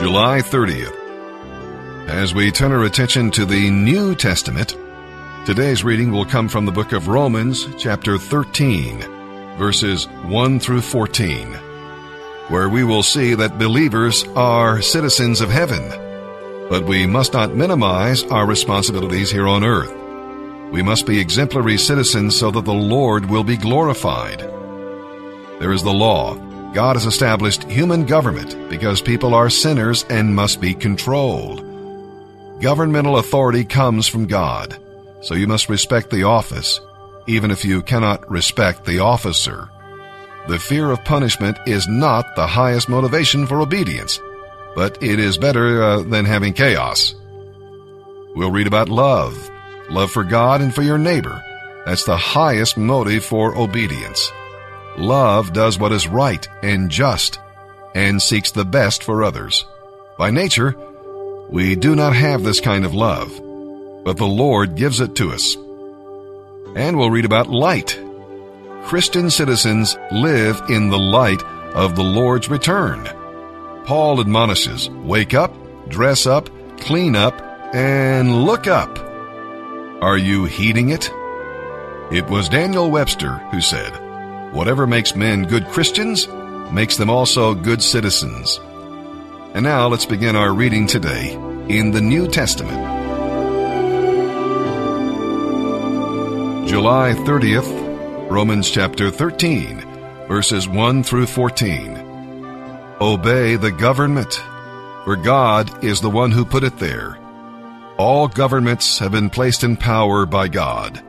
July 30th. As we turn our attention to the New Testament, today's reading will come from the book of Romans, chapter 13, verses 1 through 14, where we will see that believers are citizens of heaven, but we must not minimize our responsibilities here on earth. We must be exemplary citizens so that the Lord will be glorified. There is the law. God has established human government because people are sinners and must be controlled. Governmental authority comes from God, so you must respect the office, even if you cannot respect the officer. The fear of punishment is not the highest motivation for obedience, but it is better uh, than having chaos. We'll read about love, love for God and for your neighbor. That's the highest motive for obedience. Love does what is right and just and seeks the best for others. By nature, we do not have this kind of love, but the Lord gives it to us. And we'll read about light. Christian citizens live in the light of the Lord's return. Paul admonishes, wake up, dress up, clean up, and look up. Are you heeding it? It was Daniel Webster who said, Whatever makes men good Christians makes them also good citizens. And now let's begin our reading today in the New Testament. July 30th, Romans chapter 13, verses 1 through 14. Obey the government, for God is the one who put it there. All governments have been placed in power by God.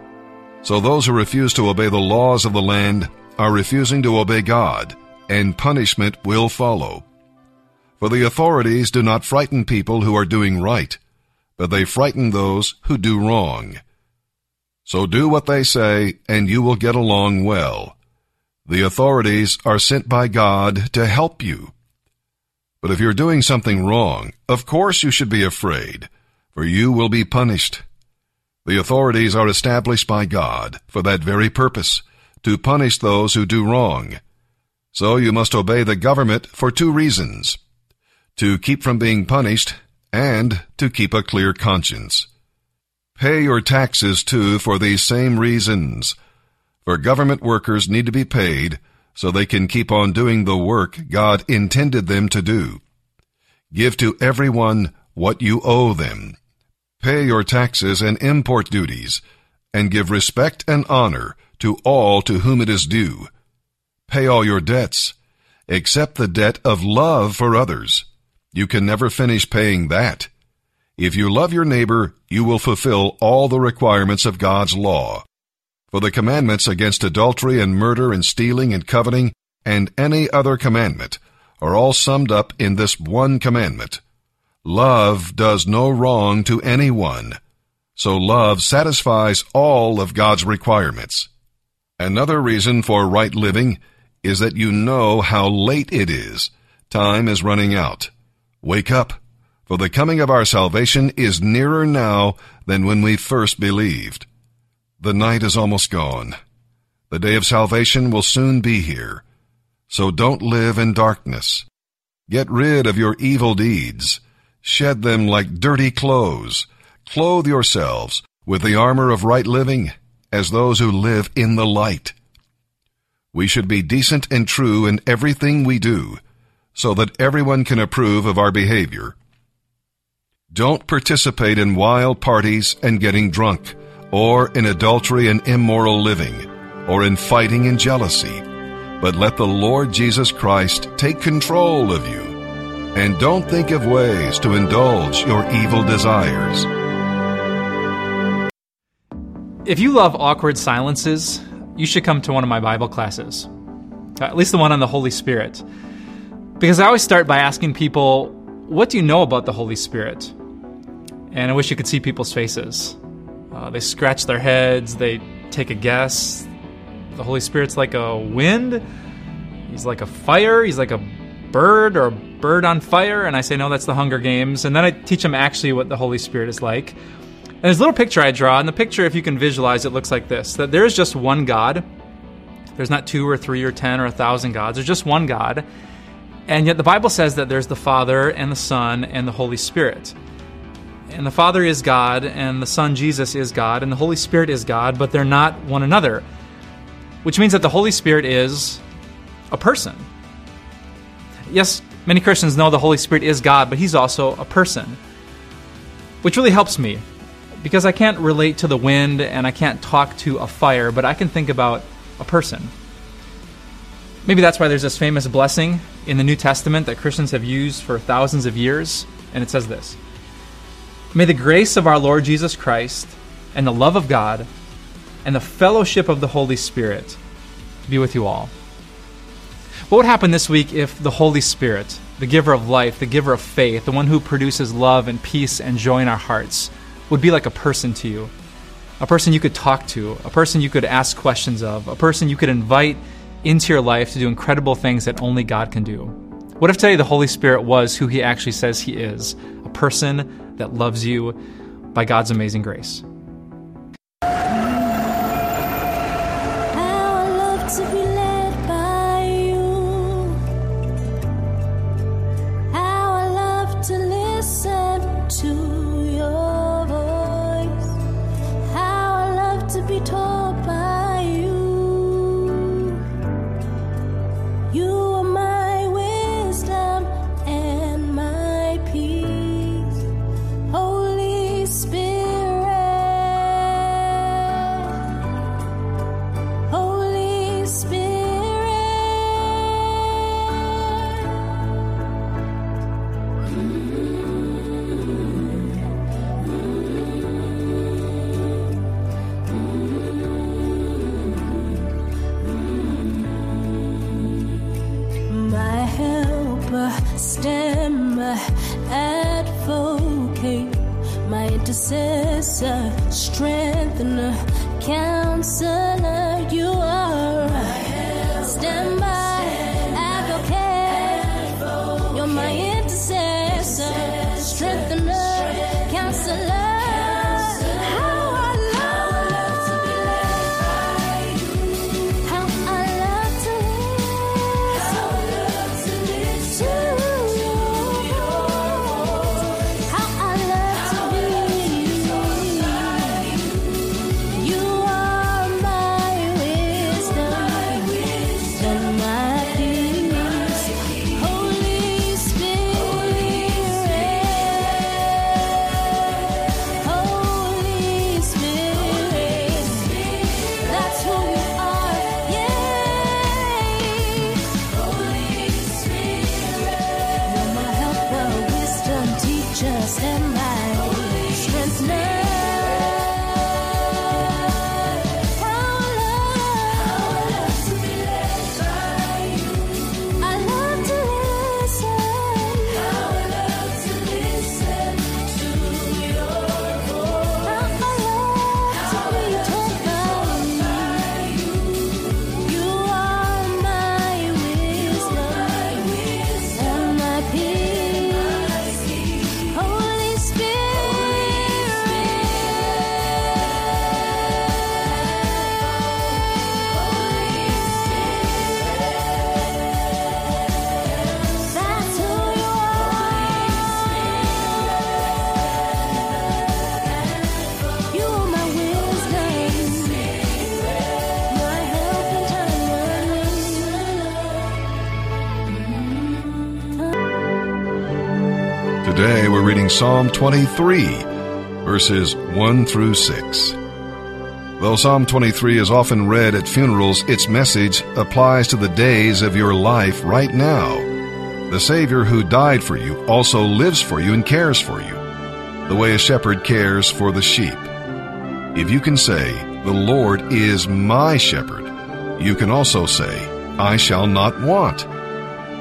So those who refuse to obey the laws of the land are refusing to obey God, and punishment will follow. For the authorities do not frighten people who are doing right, but they frighten those who do wrong. So do what they say, and you will get along well. The authorities are sent by God to help you. But if you're doing something wrong, of course you should be afraid, for you will be punished. The authorities are established by God for that very purpose to punish those who do wrong. So you must obey the government for two reasons to keep from being punished and to keep a clear conscience. Pay your taxes too for these same reasons. For government workers need to be paid so they can keep on doing the work God intended them to do. Give to everyone what you owe them. Pay your taxes and import duties, and give respect and honor to all to whom it is due. Pay all your debts, except the debt of love for others. You can never finish paying that. If you love your neighbor, you will fulfill all the requirements of God's law. For the commandments against adultery and murder and stealing and coveting and any other commandment are all summed up in this one commandment. Love does no wrong to anyone. So love satisfies all of God's requirements. Another reason for right living is that you know how late it is. Time is running out. Wake up, for the coming of our salvation is nearer now than when we first believed. The night is almost gone. The day of salvation will soon be here. So don't live in darkness. Get rid of your evil deeds. Shed them like dirty clothes. Clothe yourselves with the armor of right living as those who live in the light. We should be decent and true in everything we do, so that everyone can approve of our behavior. Don't participate in wild parties and getting drunk, or in adultery and immoral living, or in fighting and jealousy, but let the Lord Jesus Christ take control of you. And don't think of ways to indulge your evil desires. If you love awkward silences, you should come to one of my Bible classes, at least the one on the Holy Spirit. Because I always start by asking people, What do you know about the Holy Spirit? And I wish you could see people's faces. Uh, they scratch their heads, they take a guess. The Holy Spirit's like a wind, he's like a fire, he's like a bird or a bird on fire. And I say, No, that's the Hunger Games. And then I teach them actually what the Holy Spirit is like. And there's a little picture I draw, and the picture, if you can visualize it, looks like this that there is just one God. There's not two or three or ten or a thousand gods. There's just one God. And yet the Bible says that there's the Father and the Son and the Holy Spirit. And the Father is God, and the Son Jesus is God, and the Holy Spirit is God, but they're not one another. Which means that the Holy Spirit is a person. Yes, many Christians know the Holy Spirit is God, but He's also a person. Which really helps me because I can't relate to the wind and I can't talk to a fire, but I can think about a person. Maybe that's why there's this famous blessing in the New Testament that Christians have used for thousands of years, and it says this May the grace of our Lord Jesus Christ and the love of God and the fellowship of the Holy Spirit be with you all. What would happen this week if the Holy Spirit, the giver of life, the giver of faith, the one who produces love and peace and joy in our hearts, would be like a person to you? A person you could talk to, a person you could ask questions of, a person you could invite into your life to do incredible things that only God can do. What if today the Holy Spirit was who He actually says He is a person that loves you by God's amazing grace? Today we're reading Psalm 23, verses 1 through 6. Though Psalm 23 is often read at funerals, its message applies to the days of your life right now. The Savior who died for you also lives for you and cares for you, the way a shepherd cares for the sheep. If you can say, The Lord is my shepherd, you can also say, I shall not want.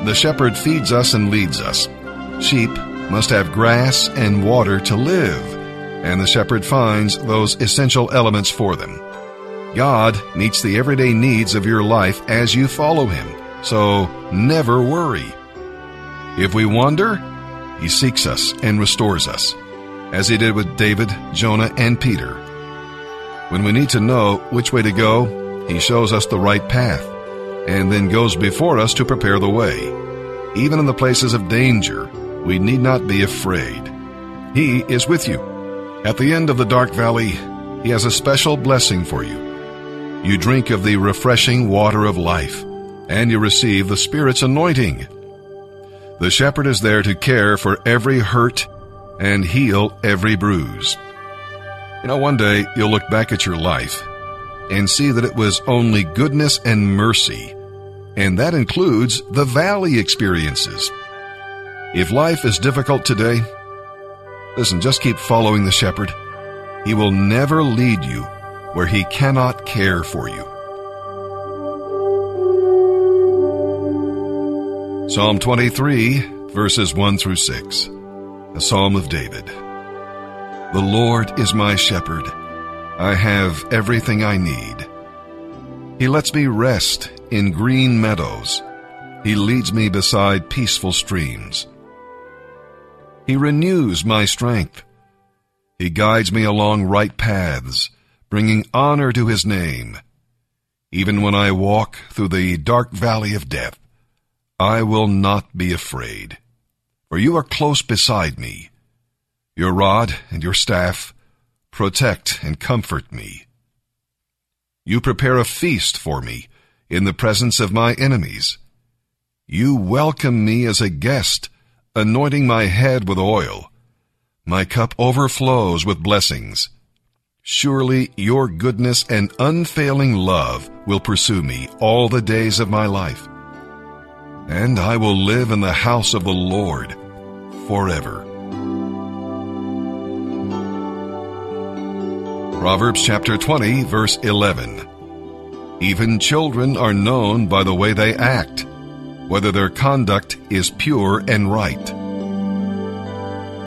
The shepherd feeds us and leads us. Sheep must have grass and water to live, and the shepherd finds those essential elements for them. God meets the everyday needs of your life as you follow Him, so never worry. If we wander, He seeks us and restores us, as He did with David, Jonah, and Peter. When we need to know which way to go, He shows us the right path, and then goes before us to prepare the way. Even in the places of danger, we need not be afraid. He is with you. At the end of the dark valley, He has a special blessing for you. You drink of the refreshing water of life, and you receive the Spirit's anointing. The shepherd is there to care for every hurt and heal every bruise. You know, one day you'll look back at your life and see that it was only goodness and mercy, and that includes the valley experiences. If life is difficult today, listen, just keep following the shepherd. He will never lead you where he cannot care for you. Psalm 23, verses 1 through 6, a psalm of David. The Lord is my shepherd. I have everything I need. He lets me rest in green meadows. He leads me beside peaceful streams. He renews my strength. He guides me along right paths, bringing honor to his name. Even when I walk through the dark valley of death, I will not be afraid, for you are close beside me. Your rod and your staff protect and comfort me. You prepare a feast for me in the presence of my enemies. You welcome me as a guest, anointing my head with oil. My cup overflows with blessings. Surely your goodness and unfailing love will pursue me all the days of my life and I will live in the house of the Lord forever. Proverbs chapter 20, verse 11. Even children are known by the way they act, whether their conduct is pure and right.